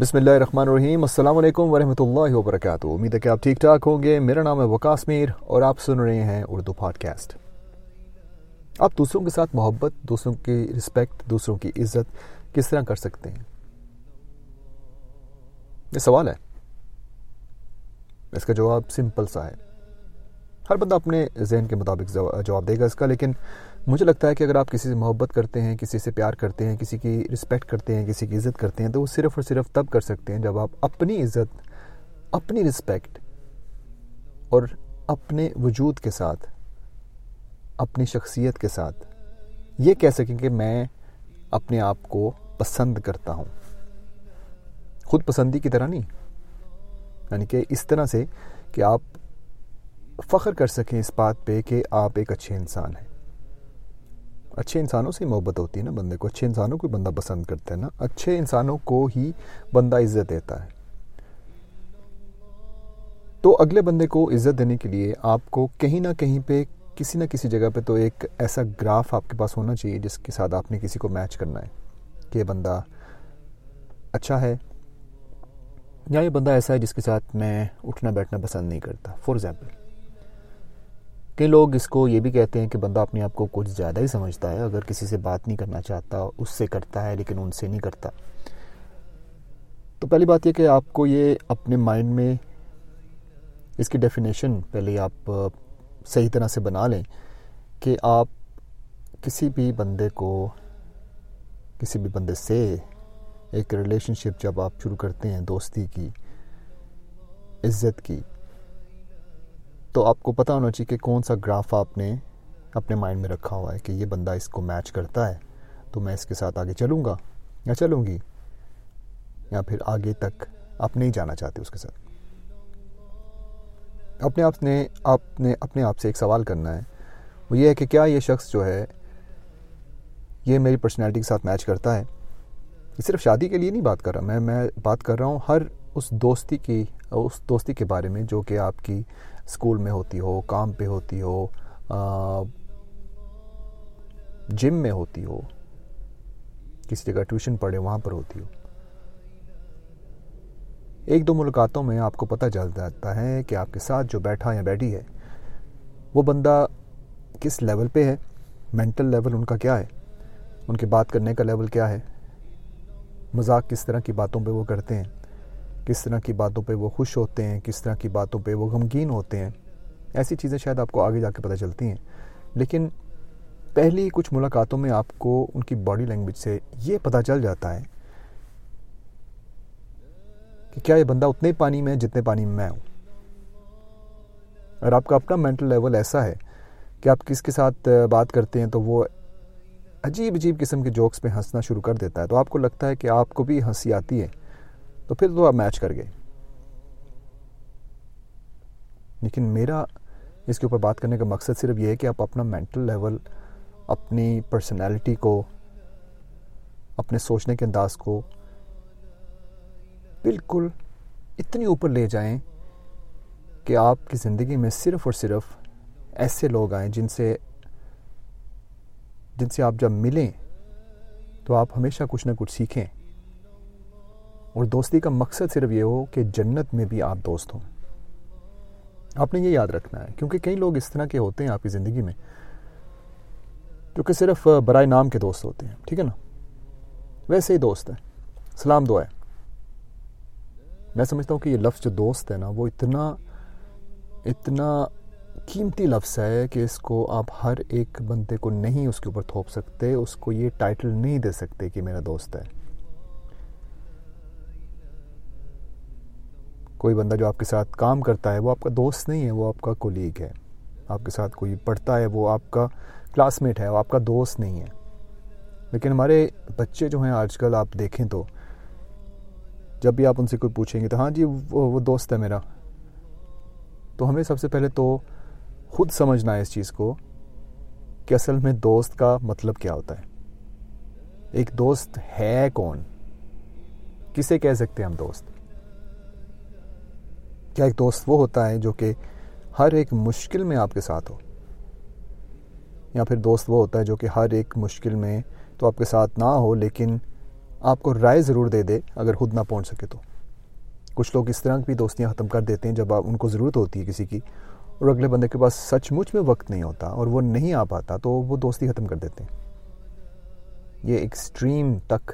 بسم اللہ الرحمن الرحیم، السلام علیکم ورحمۃ اللہ وبرکاتہ۔ امید ہے کہ آپ ٹھیک ٹھاک ہوں گے۔ میرا نام ہے وکاس میر اور آپ سن رہے ہیں اردو پاڈ کاسٹ آپ دوسروں کے ساتھ محبت، دوسروں کی رسپیکٹ، دوسروں کی عزت کس طرح کر سکتے ہیں؟ یہ سوال ہے۔ اس کا جواب سمپل سا ہے۔ ہر بندہ اپنے ذہن کے مطابق جواب دے گا اس کا، لیکن مجھے لگتا ہے کہ اگر آپ کسی سے محبت کرتے ہیں، کسی سے پیار کرتے ہیں، کسی کی رسپیکٹ کرتے ہیں، کسی کی عزت کرتے ہیں، تو وہ صرف اور صرف تب کر سکتے ہیں جب آپ اپنی عزت، اپنی رسپیکٹ اور اپنے وجود کے ساتھ، اپنی شخصیت کے ساتھ یہ کہہ سکیں کہ میں اپنے آپ کو پسند کرتا ہوں۔ خود پسندی کی طرح نہیں یعنی کہ اس طرح سے کہ آپ فخر کر سکیں اس بات پہ کہ آپ ایک اچھے انسان ہیں۔ اچھے انسانوں سے محبت ہوتی ہے نا بندے کو، اچھے انسانوں کو بندہ پسند کرتا ہے نا۔ اچھے انسانوں کو ہی بندہ عزت دیتا ہے۔ تو اگلے بندے کو عزت دینے کے لیے آپ کو کہیں نہ کہیں پہ، کسی نہ کسی جگہ پہ تو ایک ایسا گراف آپ کے پاس ہونا چاہیے جس کے ساتھ آپ نے کسی کو میچ کرنا ہے کہ یہ بندہ اچھا ہے یا یہ بندہ ایسا ہے جس کے ساتھ میں اٹھنا بیٹھنا پسند نہیں کرتا۔ فار ایگزامپل کئی لوگ اس کو یہ بھی کہتے ہیں کہ بندہ اپنے آپ کو کچھ زیادہ ہی سمجھتا ہے، اگر کسی سے بات نہیں کرنا چاہتا، اس سے کرتا ہے، لیکن ان سے نہیں کرتا۔ تو پہلی بات یہ کہ آپ کو یہ اپنے مائنڈ میں اس کی ڈیفینیشن پہلے آپ صحیح طرح سے بنا لیں کہ آپ کسی بھی بندے کو، کسی بھی بندے سے ایک ریلیشن شپ جب آپ شروع کرتے ہیں، دوستی کی، عزت کی تو آپ کو پتہ ہونا چاہیے کہ کون سا گراف آپ نے اپنے مائنڈ میں رکھا ہوا ہے کہ یہ بندہ اس کو میچ کرتا ہے، تو میں اس کے ساتھ آگے چلوں گا یا چلوں گی؟ یا پھر آگے تک آپ نہیں جانا چاہتے اس کے ساتھ؟ اپنے آپ نے آپ نے اپنے آپ سے ایک سوال کرنا ہے۔ وہ یہ ہے کہ کیا یہ شخص جو ہے، یہ میری پرسنالٹی کے ساتھ میچ کرتا ہے؟ یہ صرف شادی کے لیے نہیں بات کر رہا، میں میں بات کر رہا ہوں ہر اس دوستی کی، اس دوستی کے بارے میں جو کہ آپ کی اسکول میں ہوتی ہو، کام پہ ہوتی ہو جم میں ہوتی ہو، کسی جگہ ٹیوشن پڑھے وہاں پر ہوتی ہو۔ ایک دو ملاقاتوں میں آپ کو پتہ چل جاتا ہے کہ آپ کے ساتھ جو بیٹھا یا بیٹھی ہے، وہ بندہ کس لیول پہ ہے مینٹل لیول ان کا کیا ہے، ان کے بات کرنے کا لیول کیا ہے، مذاق کس طرح کی باتوں پہ وہ کرتے ہیں۔ کس طرح کی باتوں پہ وہ خوش ہوتے ہیں، کس طرح کی باتوں پہ وہ غمگین ہوتے ہیں۔ ایسی چیزیں شاید آپ کو آگے جا کے پتہ چلتی ہیں۔ لیکن پہلی کچھ ملاقاتوں میں آپ کو ان کی باڈی لینگویج سے یہ پتہ چل جاتا ہے کہ کیا یہ بندہ اتنے پانی میں جتنے پانی میں میں ہوں۔ اور آپ کا اپنا مینٹل لیول ایسا ہے کہ آپ کس کے ساتھ بات کرتے ہیں تو وہ عجیب عجیب قسم کے جوکس پہ ہنسنا شروع کر دیتا ہے۔ تو آپ کو لگتا ہے کہ آپ کو بھی ہنسی آتی ہے۔ تو پھر تو آپ میچ کر گئے۔ لیکن میرا اس کے اوپر بات کرنے کا مقصد صرف یہ ہے کہ آپ اپنا مینٹل لیول اپنی پرسنالٹی کو، اپنے سوچنے کے انداز کو بالکل اتنی اوپر لے جائیں کہ آپ کی زندگی میں صرف اور صرف ایسے لوگ آئیں جن سے جن سے آپ جب ملیں تو آپ ہمیشہ کچھ نہ کچھ سیکھیں۔ اور دوستی کا مقصد صرف یہ ہو کہ جنت میں بھی آپ دوست ہوں۔ آپ نے یہ یاد رکھنا ہے، کیونکہ کئی لوگ اس طرح کے ہوتے ہیں آپ کی زندگی میں، جو کہ صرف برائے نام کے دوست ہوتے ہیں، ٹھیک ہے نا؟ ویسے ہی دوست ہیں۔ سلام دعائیں میں سمجھتا ہوں کہ یہ لفظ جو دوست ہے نا، وہ اتنا اتنا قیمتی لفظ ہے کہ اس کو آپ ہر ایک بندے کو نہیں اس کے اوپر تھوپ سکتے، اس کو یہ ٹائٹل نہیں دے سکتے کہ میرا دوست ہے۔ کوئی بندہ جو آپ کے ساتھ کام کرتا ہے، وہ آپ کا دوست نہیں ہے، وہ آپ کا کولیگ ہے۔ آپ کے ساتھ کوئی پڑھتا ہے، وہ آپ کا کلاس میٹ ہے، وہ آپ کا دوست نہیں ہے۔ لیکن ہمارے بچے جو ہیں آج کل، آپ دیکھیں تو جب بھی آپ ان سے کوئی پوچھیں گے تو ہاں جی وہ وہ دوست ہے میرا۔ تو ہمیں سب سے پہلے تو خود سمجھنا ہے اس چیز کو کہ اصل میں دوست کا مطلب کیا ہوتا ہے۔ ایک دوست ہے کون؟ کسے کہہ سکتے ہیں ہم دوست؟ کیا ایک دوست وہ ہوتا ہے جو کہ ہر ایک مشکل میں آپ کے ساتھ ہو؟ یا پھر دوست وہ ہوتا ہے جو کہ ہر ایک مشکل میں تو آپ کے ساتھ نہ ہو لیکن آپ کو رائے ضرور دے دے اگر خود نہ پہنچ سکے تو۔ کچھ لوگ اس طرح بھی دوستیاں ختم کر دیتے ہیں جب آپ ان کو ضرورت ہوتی ہے کسی کی اور اگلے بندے کے پاس سچ مچ میں وقت نہیں ہوتا اور وہ نہیں آ پاتا تو وہ دوستی ختم کر دیتے ہیں۔ یہ ایکسٹریم تک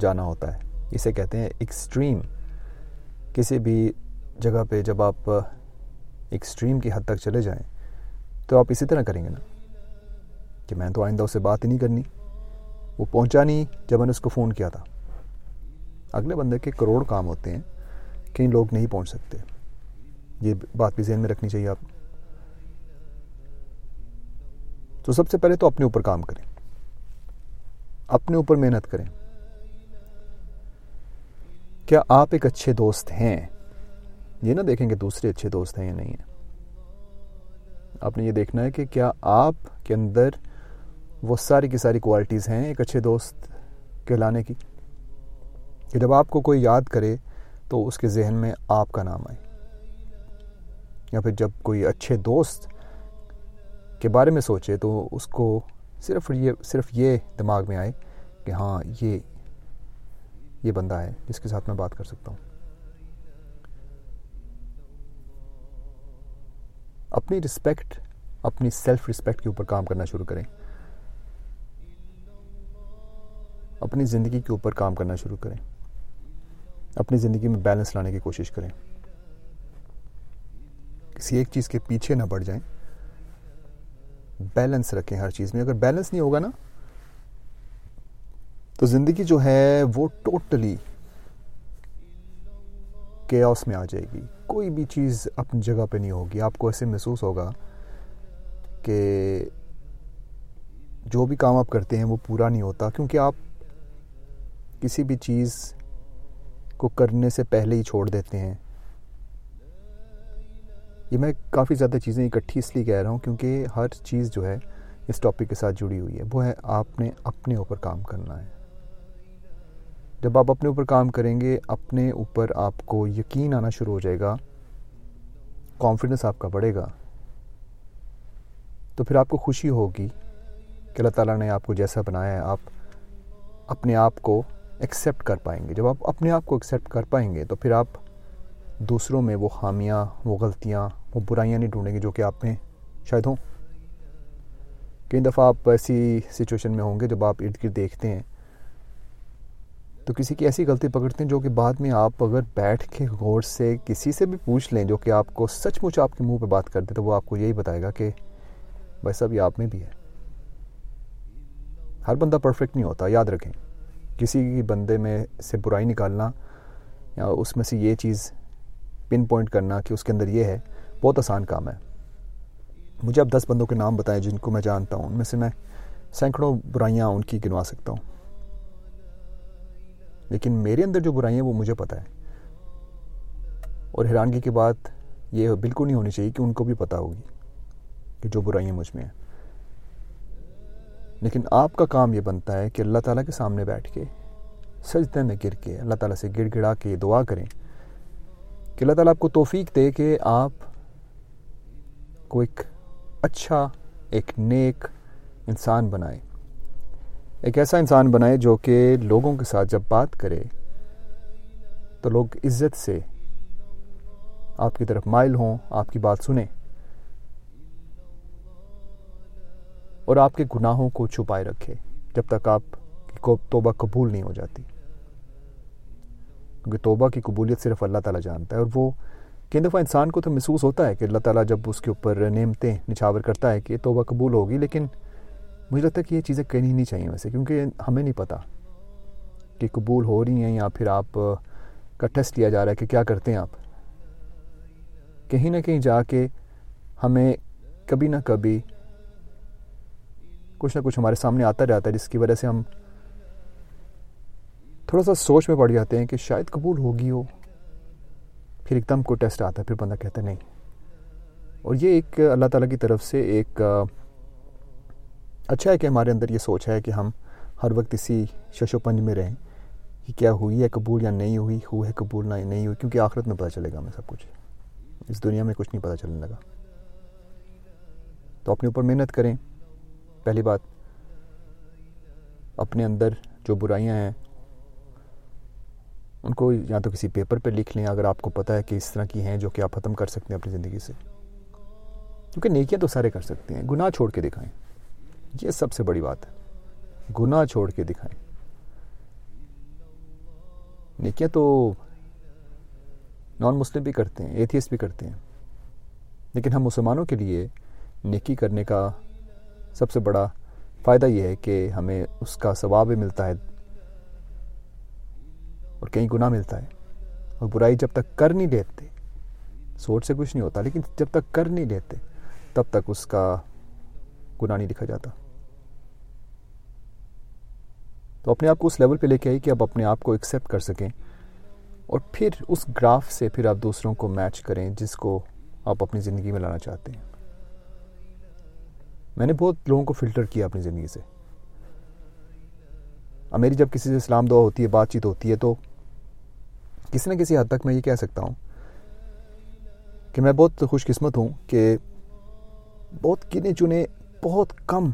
جانا ہوتا ہے۔ اسے کہتے ہیں ایکسٹریم کسی بھی جگہ پہ جب آپ ایکسٹریم کی حد تک چلے جائیں، تو آپ اسی طرح کریں گے نا کہ میں تو آئندہ اس سے بات ہی نہیں کرنی۔ وہ پہنچا نہیں جب میں نے اس کو فون کیا تھا۔ اگلے بندے کے کروڑ کام ہوتے ہیں کئی لوگ نہیں پہنچ سکتے۔ یہ بات بھی ذہن میں رکھنی چاہیے آپ۔ تو سب سے پہلے تو اپنے اوپر کام کریں۔ اپنے اوپر محنت کریں۔ کیا آپ ایک اچھے دوست ہیں؟ یہ نہ دیکھیں کہ دوسرے اچھے دوست ہیں یا نہیں ہیں۔ آپ نے یہ دیکھنا ہے کہ کیا آپ کے اندر وہ ساری کی ساری کوالٹیز ہیں ایک اچھے دوست کہلانے کی؟ کہ جب آپ کو کوئی یاد کرے تو اس کے ذہن میں آپ کا نام آئے۔ یا پھر جب کوئی اچھے دوست کے بارے میں سوچے تو اس کو صرف یہ صرف یہ دماغ میں آئے کہ ہاں یہ یہ بندہ ہے جس کے ساتھ میں بات کر سکتا ہوں۔ اپنی رسپیکٹ اپنی سیلف رسپیکٹ کے اوپر کام کرنا شروع کریں۔ اپنی زندگی کے اوپر کام کرنا شروع کریں۔ اپنی زندگی میں بیلنس لانے کی کوشش کریں۔ کسی ایک چیز کے پیچھے نہ بڑھ جائیں۔ بیلنس رکھیں ہر چیز میں۔ اگر بیلنس نہیں ہوگا نا، تو زندگی جو ہے وہ ٹوٹلی کیوس میں آ جائے گی۔ کوئی بھی چیز اپنی جگہ پہ نہیں ہوگی۔ آپ کو ایسے محسوس ہوگا کہ جو بھی کام آپ کرتے ہیں وہ پورا نہیں ہوتا، کیونکہ آپ کسی بھی چیز کو کرنے سے پہلے ہی چھوڑ دیتے ہیں۔ یہ میں کافی زیادہ چیزیں اکٹھی اس لیے کہہ رہا ہوں کیونکہ ہر چیز جو ہے اس ٹاپک کے ساتھ جڑی ہوئی ہے۔ وہ ہے آپ نے اپنے اوپر کام کرنا ہے۔ جب آپ اپنے اوپر کام کریں گے، اپنے اوپر آپ کو یقین آنا شروع ہو جائے گا کانفیڈنس آپ کا بڑھے گا۔ تو پھر آپ کو خوشی ہوگی کہ اللہ تعالیٰ نے آپ کو جیسا بنایا ہے، آپ اپنے آپ کو ایکسیپٹ کر پائیں گے۔ جب آپ اپنے آپ کو ایکسیپٹ کر پائیں گے، تو پھر آپ دوسروں میں وہ خامیاں، وہ غلطیاں، وہ برائیاں نہیں ڈھونڈیں گے جو کہ آپ میں شاید ہوں۔ کئی دفعہ آپ ایسی سچویشن میں ہوں گے جب آپ ارد گرد دیکھتے ہیں تو کسی کی ایسی غلطی پکڑتے ہیں جو کہ بعد میں آپ اگر بیٹھ کے غور سے کسی سے بھی پوچھ لیں جو کہ آپ کو سچ مچ آپ کے منہ پہ بات کر دے تو وہ آپ کو یہی بتائے گا کہ ویسا بھی آپ میں بھی ہے۔ ہر بندہ پرفیکٹ نہیں ہوتا، یاد رکھیں۔ کسی بندے میں سے برائی نکالنا یا اس میں سے یہ چیز پن پوائنٹ کرنا کہ اس کے اندر یہ ہے، بہت آسان کام ہے۔ مجھے اب دس بندوں کے نام بتائیں جن کو میں جانتا ہوں، ان میں سے میں سینکڑوں برائیاں ان کی گنوا سکتا ہوں۔ لیکن میرے اندر جو برائیاں وہ مجھے پتہ ہے اور حیرانگی کی بات یہ بالکل نہیں ہونی چاہیے کہ ان کو بھی پتہ ہوگی کہ جو برائیاں مجھ میں ہیں۔ لیکن آپ کا کام یہ بنتا ہے کہ اللہ تعالیٰ کے سامنے بیٹھ کے سجدے میں گر کے اللہ تعالیٰ سے گڑ گڑا کے دعا کریں کہ اللہ تعالیٰ آپ کو توفیق دے کہ آپ کو ایک اچھا ایک نیک انسان بنائے ایک ایسا انسان بنائے جو کہ لوگوں کے ساتھ جب بات کرے تو لوگ عزت سے آپ کی طرف مائل ہوں، آپ کی بات سنیں اور آپ کے گناہوں کو چھپائے رکھے جب تک آپ کی توبہ قبول نہیں ہو جاتی۔ کیونکہ توبہ کی قبولیت صرف اللہ تعالیٰ جانتا ہے اور وہ کئی دفعہ انسان کو تو محسوس ہوتا ہے کہ اللہ تعالیٰ جب اس کے اوپر نعمتیں نچھاور کرتا ہے کہ توبہ قبول ہوگی، لیکن مجھے لگتا ہے کہ یہ چیزیں کہنی نہیں چاہیے ویسے، کیونکہ ہمیں نہیں پتہ کہ قبول ہو رہی ہیں یا پھر آپ کا ٹیسٹ لیا جا رہا ہے کہ کیا کرتے ہیں آپ۔ کہیں نہ کہیں جا کے ہمیں کبھی نہ کبھی کچھ نہ کچھ ہمارے سامنے آتا رہتا ہے، جس کی وجہ سے ہم تھوڑا سا سوچ میں پڑ جاتے ہیں کہ شاید قبول ہوگی ہو، پھر ایک دم کو ٹیسٹ آتا ہے، پھر بندہ کہتا ہے نہیں۔ اور یہ ایک اللہ تعالیٰ کی طرف سے ایک اچھا ہے کہ ہمارے اندر یہ سوچ ہے کہ ہم ہر وقت اسی شش و پنج میں رہیں کہ کیا ہوئی ہے، قبول یا نہیں ہوئی، ہو ہے قبول نہ نہیں ہوئی، کیونکہ آخرت میں پتہ چلے گا ہمیں سب کچھ۔ اس دنیا میں کچھ نہیں پتہ چلنے لگا۔ تو اپنے اوپر محنت کریں۔ پہلی بات، اپنے اندر جو برائیاں ہیں، ان کو یا تو کسی پیپر پہ لکھ لیں، اگر آپ کو پتہ ہے کہ اس طرح کی ہیں جو کہ آپ ختم کر سکتے ہیں اپنی زندگی سے۔ کیونکہ نیکیاں تو سارے کر سکتے ہیں، گناہ چھوڑ کے دکھائیں۔ یہ سب سے بڑی بات ہے۔ گناہ چھوڑ کے دکھائیں۔ نیکیاں تو نان مسلم بھی کرتے ہیں ایتھیس بھی کرتے ہیں۔ لیکن ہم مسلمانوں کے لیے نیکی کرنے کا سب سے بڑا فائدہ یہ ہے کہ ہمیں اس کا ثواب بھی ملتا ہے اور کہیں گناہ ملتا ہے۔ اور برائی جب تک کر نہیں لیتے، سوچ سے کچھ نہیں ہوتا، لیکن جب تک کر نہیں لیتے، تب تک اس کا گناہ نہیں لکھا جاتا۔ تو اپنے آپ کو اس لیول پہ لے کے آئی کہ آپ اپنے آپ کو ایکسیپٹ کر سکیں اور پھر اس گراف سے پھر آپ دوسروں کو میچ کریں جس کو آپ اپنی زندگی میں لانا چاہتے ہیں۔ میں نے بہت لوگوں کو فلٹر کیا اپنی زندگی سے۔ اب میری جب کسی سے اسلام دعا ہوتی ہے، بات چیت ہوتی ہے، تو کسی نہ کسی حد تک میں یہ کہہ سکتا ہوں کہ میں بہت خوش قسمت ہوں کہ بہت گنے چنے بہت کم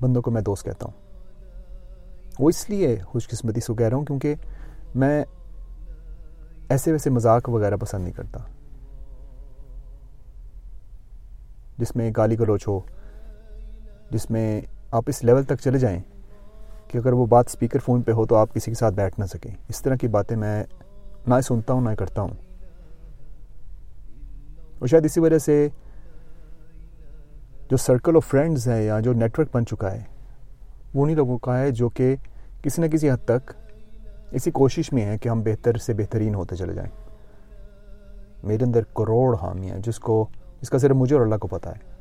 بندوں کو میں دوست کہتا ہوں۔ وہ اس لیے خوش قسمتی سے کہہ رہا ہوں کیونکہ میں ایسے ویسے مذاق وغیرہ پسند نہیں کرتا۔ جس میں گالی گلوچ ہو، جس میں آپ اس لیول تک چلے جائیں کہ اگر وہ بات اسپیکر فون پہ ہو تو آپ کسی کے ساتھ بیٹھ نہ سکیں۔ اس طرح کی باتیں میں نہ سنتا ہوں، نہ کرتا ہوں۔ اور شاید اسی وجہ سے جو سرکل آف فرینڈز ہے یا جو نیٹ ورک بن چکا ہے، وہ انہیں لوگوں کا ہے جو کہ کسی نہ کسی حد تک اسی کوشش میں ہے کہ ہم بہتر سے بہترین ہوتے چلے جائیں۔ میرے اندر کروڑ حامی ہیں، جس کو، جس کا صرف مجھے اور اللہ کو پتہ ہے۔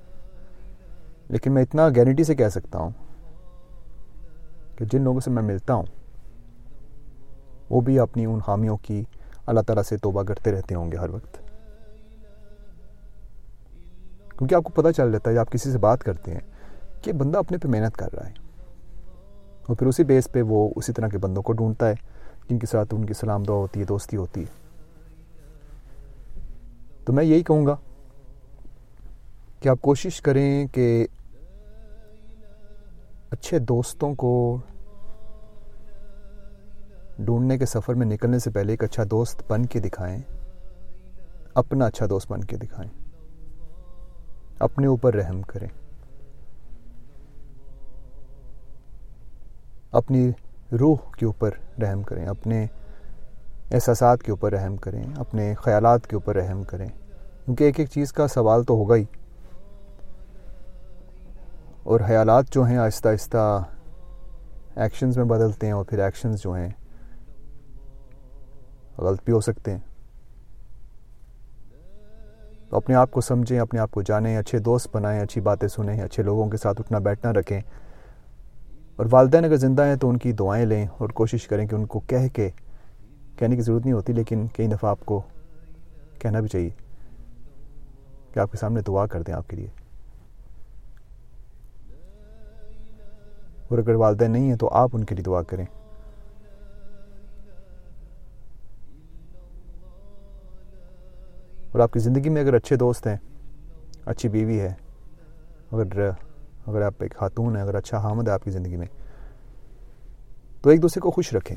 لیکن میں اتنا گارنٹی سے کہہ سکتا ہوں کہ جن لوگوں سے میں ملتا ہوں، وہ بھی اپنی ان حامیوں کی اللہ تعالیٰ سے توبہ کرتے رہتے ہوں گے ہر وقت۔ کیونکہ آپ کو پتہ چل جاتا ہے جب آپ کسی سے بات کرتے ہیں کہ بندہ اپنے پہ محنت کر رہا ہے اور پھر اسی بیس پہ وہ اسی طرح کے بندوں کو ڈھونڈتا ہے، جن کے ساتھ ان کی سلام دعا ہوتی ہے، دوستی ہوتی ہے۔ تو میں یہی کہوں گا کہ آپ کوشش کریں کہ اچھے دوستوں کو ڈھونڈنے کے سفر میں نکلنے سے پہلے ایک اچھا دوست بن کے دکھائیں، اپنا اچھا دوست بن کے دکھائیں۔ اپنے اوپر رحم کریں۔ اپنی روح کے اوپر رحم کریں، اپنے احساسات کے اوپر رحم کریں، اپنے خیالات کے اوپر رحم کریں۔ کیونکہ ایک ایک چیز کا سوال تو ہوگا ہی۔ اور خیالات جو ہیں آہستہ آہستہ ایکشنز میں بدلتے ہیں اور پھر ایکشنز جو ہیں غلط بھی ہو سکتے ہیں۔ تو اپنے آپ کو سمجھیں، اپنے آپ کو جانیں، اچھے دوست بنائیں، اچھی باتیں سنیں، اچھے لوگوں کے ساتھ اٹھنا بیٹھنا رکھیں۔ اور والدین اگر زندہ ہیں تو ان کی دعائیں لیں اور کوشش کریں کہ ان کو کہہ کے، کہنے کی ضرورت نہیں ہوتی، لیکن کئی دفعہ آپ کو کہنا بھی چاہیے کہ آپ کے سامنے دعا کر دیں آپ کے لیے۔ اور اگر والدین نہیں ہیں تو آپ ان کے لیے دعا کریں۔ اور آپ کی زندگی میں اگر اچھے دوست ہیں، اچھی بیوی ہے، اگر اگر آپ ایک خاتون ہیں، اگر اچھا حامد ہے آپ کی زندگی میں، تو ایک دوسرے کو خوش رکھیں۔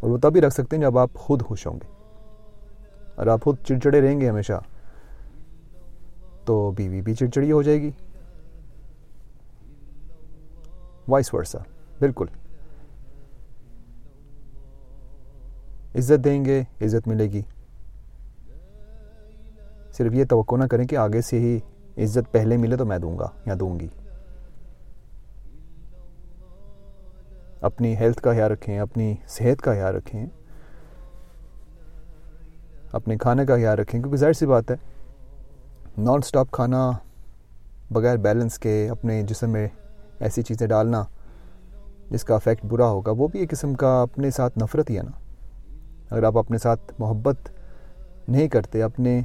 اور وہ تبھی رکھ سکتے ہیں جب آپ خود خوش ہوں گے۔ اور آپ خود چڑچڑے رہیں گے ہمیشہ، تو بیوی بھی چڑچڑی ہو جائے گی۔ وائس ورسا، بالکل۔ عزت دیں گے، عزت ملے گی۔ صرف یہ توقع نہ کریں کہ آگے سے ہی عزت پہلے ملے تو میں دوں گا یا دوں گی۔ اپنی ہیلتھ کا خیال رکھیں، اپنی صحت کا خیال رکھیں۔ اپنے کھانے کا خیال رکھیں، کیونکہ ظاہر سی بات ہے نان سٹاپ کھانا بغیر بیلنس کے اپنے جسم میں ایسی چیزیں ڈالنا جس کا افیکٹ برا ہوگا، وہ بھی ایک قسم کا اپنے ساتھ نفرت ہی ہے نا۔ اگر آپ اپنے ساتھ محبت نہیں کرتے، اپنے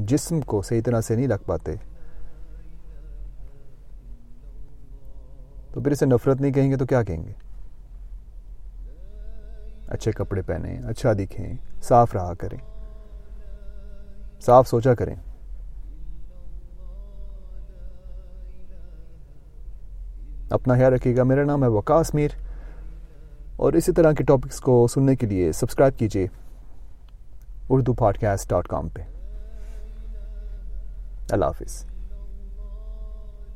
جسم کو صحیح طرح سے نہیں رکھ پاتے۔ تو پھر اسے نفرت نہیں کہیں گے تو کیا کہیں گے؟ اچھے کپڑے پہنیں اچھا دکھیں، صاف رہا کریں۔ صاف سوچا کریں۔ اپنا خیال رکھیے گا، میرا نام ہے وکاس میر۔ اور اسی طرح کے ٹاپکس کو سننے کے لیے سبسکرائب کیجیے Urdu podcast dot com پہ۔ اللہ حافظ